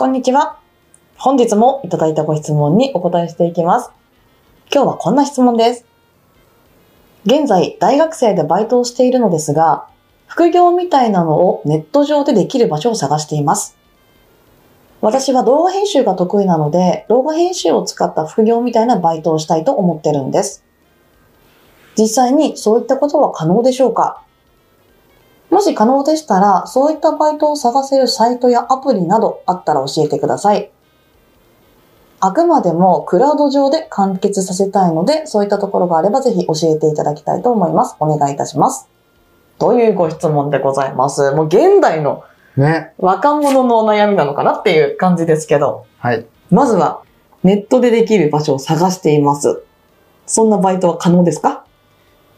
こんにちは。本日もいただいたご質問にお答えしていきます。今日はこんな質問です。現在、大学生でバイトをしているのですが、副業みたいなのをネット上でできる場所を探しています。私は動画編集が得意なので、動画編集を使った副業みたいなバイトをしたいと思ってるんです。実際にそういったことは可能でしょうか？もし可能でしたら、そういったバイトを探せるサイトやアプリなどあったら教えてください。あくまでもクラウド上で完結させたいので、そういったところがあればぜひ教えていただきたいと思います。お願いいたします。というご質問でございます。もう現代のね。若者のお悩みなのかなっていう感じですけど、はい。まずはネットでできる場所を探しています。そんなバイトは可能ですか？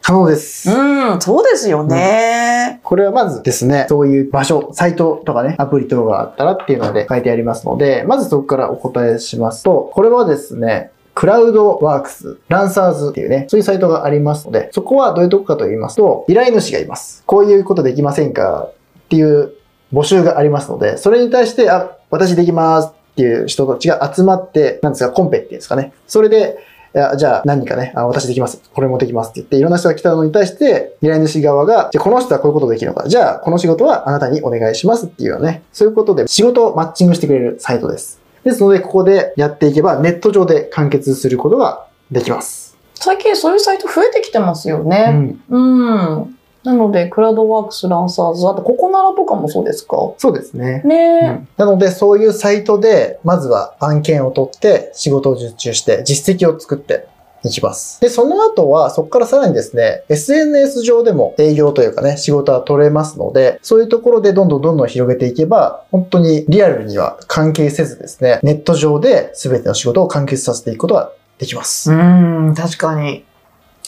可能です。うん、そうですよね。これはまずですね、そういう場所、サイトとかね、アプリ等があったらっていうので書いてありますので、まずそこからお答えしますと、これはですね、クラウドワークス、ランサーズっていうね、そういうサイトがありますので、そこはどういうとこかと言いますと、依頼主がいます。こういうことできませんかっていう募集がありますので、それに対して、あ、私できますっていう人たちが集まって、なんですか、コンペっていうんですかね。それで、いやじゃあ何人かね、あ、私できます。これもできますって言って、いろんな人が来たのに対して、依頼主側が、じゃあこの人はこういうことできるのか。じゃあこの仕事はあなたにお願いしますっていうようなね、そういうことで仕事をマッチングしてくれるサイトです。ですので、ここでやっていけば、ネット上で完結することができます。最近そういうサイト増えてきてますようね。ん。うん。なので、クラウドワークス、ランサーズ、あとココナラとかもそうですか？そうですね。ねえ、うんなので、そういうサイトで、まずは案件を取って、仕事を受注して、実績を作っていきます。で、その後は、そこからさらにですね、SNS 上でも営業というかね、仕事は取れますので、そういうところでどんどんどんどん広げていけば、本当にリアルには関係せずですね、ネット上で全ての仕事を完結させていくことができます。うん、確かに。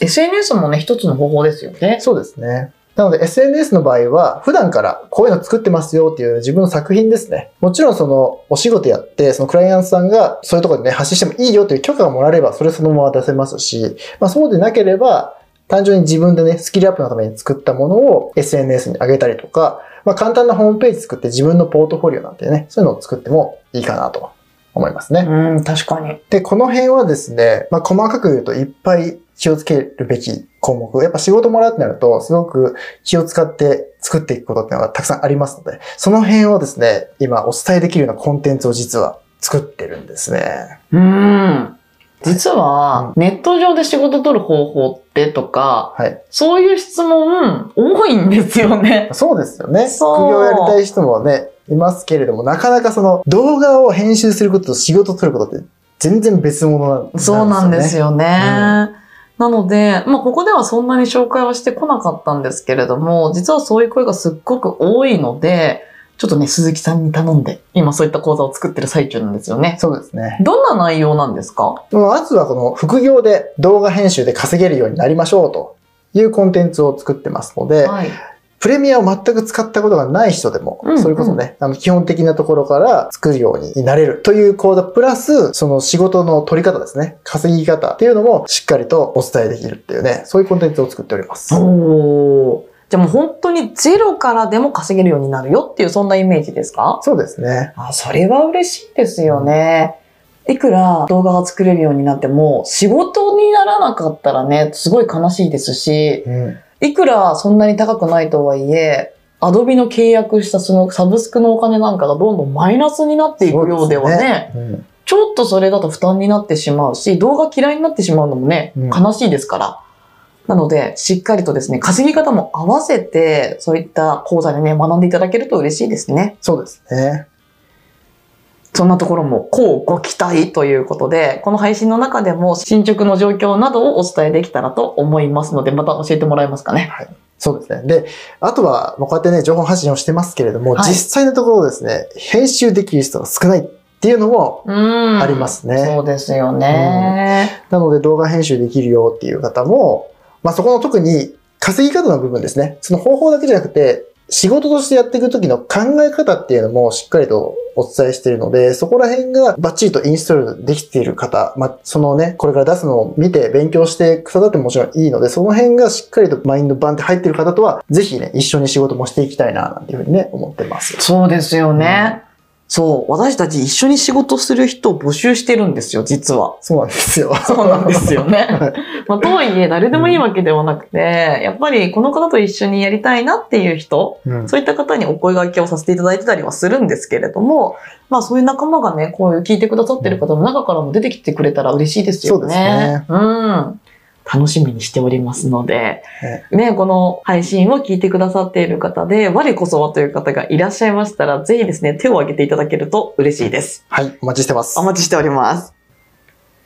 SNS もね、一つの方法ですよね。そうですね。なので SNS の場合は普段からこういうの作ってますよっていう自分の作品ですね。もちろんそのお仕事やってそのクライアントさんがそういうところでね発信してもいいよという許可がもらえればそれそのまま出せますし、まあそうでなければ単純に自分でねスキルアップのために作ったものを SNS に上げたりとか、まあ簡単なホームページ作って自分のポートフォリオなんてね、そういうのを作ってもいいかなと思いますね。うん、確かに。で、この辺はですね、まあ、細かく言うといっぱい気をつけるべき項目。やっぱ仕事もらうってなると、すごく気を使って作っていくことっていうのがたくさんありますので、その辺をですね、今お伝えできるようなコンテンツを実は作ってるんですね。うん。実は、ネット上で仕事取る方法ってとか、はい。そういう質問多いんですよね。そうですよね。そう副業やりたい人もね、いますけれども、なかなかその動画を編集することと仕事を取ることって全然別物なんですよね。そうなんですよね。うんなので、まあ、ここではそんなに紹介はしてこなかったんですけれども、実はそういう声がすっごく多いので、ちょっとね、鈴木さんに頼んで、今そういった講座を作ってる最中なんですよね。そうですね。どんな内容なんですか？まずはこの副業で動画編集で稼げるようになりましょうというコンテンツを作ってますので、はい。プレミアを全く使ったことがない人でも、うんそれこそね、あの基本的なところから作るようになれるという講座プラス、その仕事の取り方ですね、稼ぎ方っていうのもしっかりとお伝えできるっていうね、そういうコンテンツを作っております。おー。じゃあもう本当にゼロからでも稼げるようになるよっていうそんなイメージですか？そうですね。あ、それは嬉しいですよね。いくら動画が作れるようになっても、仕事にならなかったらね、すごい悲しいですし、うん。いくらそんなに高くないとはいえ、アドビの契約したそのサブスクのお金なんかがどんどんマイナスになっていくようではね、そうですねちょっとそれだと負担になってしまうし、動画嫌いになってしまうのもね、うん悲しいですから。なので、しっかりとですね、稼ぎ方も合わせて、そういった講座でね、学んでいただけると嬉しいですね。そうですね。そんなところも、こうご期待ということで、この配信の中でも進捗の状況などをお伝えできたらと思いますので、また教えてもらえますかね。そうですね。で、あとは、まあこうやってね、情報発信をしてますけれども、はい実際のところですね、編集できる人が少ないっていうのもうんありますね。そうですよね。なので動画編集できるよっていう方も、まあそこの特に稼ぎ方の部分ですね。その方法だけじゃなくて、仕事としてやっていく時の考え方っていうのもしっかりとお伝えしているので、そこら辺がバッチリとインストールできている方、まあ、そのね、これから出すのを見て勉強してくださってももちろんいいので、その辺がしっかりとマインドバンって入ってる方とは、ぜひね、一緒に仕事もしていきたいな、なんていうふうにね、思ってます。そうですよね。そう、私たち一緒に仕事する人を募集してるんですよ、実は。そうなんですよ。そうなんですよね。はいまあ、とはいえ、誰でもいいわけではなくて、やっぱりこの方と一緒にやりたいなっていう人、うんそういった方にお声掛けをさせていただいてたりはするんですけれども、まあそういう仲間がね、こういう聞いてくださってる方の中からも出てきてくれたら嬉しいですよね。そうですねうん。楽しみにしておりますので、ね、この配信を聞いてくださっている方で、我こそはという方がいらっしゃいましたら、ぜひですね、手を挙げていただけると嬉しいです。はい、お待ちしてますお。待ちしております。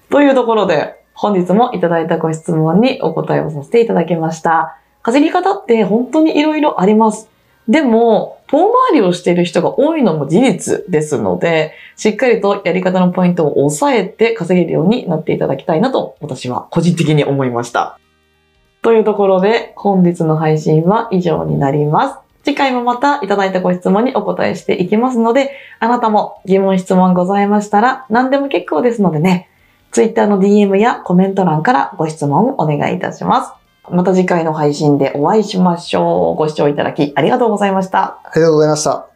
というところで、本日もいただいたご質問にお答えをさせていただきました。稼ぎ方って本当に色々あります。でも、遠回りをしている人が多いのも事実ですので、しっかりとやり方のポイントを押さえて稼げるようになっていただきたいなと、私は個人的に思いました。というところで、本日の配信は以上になります。次回もまたいただいたご質問にお答えしていきますので、あなたも疑問質問ございましたら何でも結構ですのでね、Twitter の DM やコメント欄からご質問をお願いいたします。また次回の配信でお会いしましょう。ご視聴いただきありがとうございました。ありがとうございました。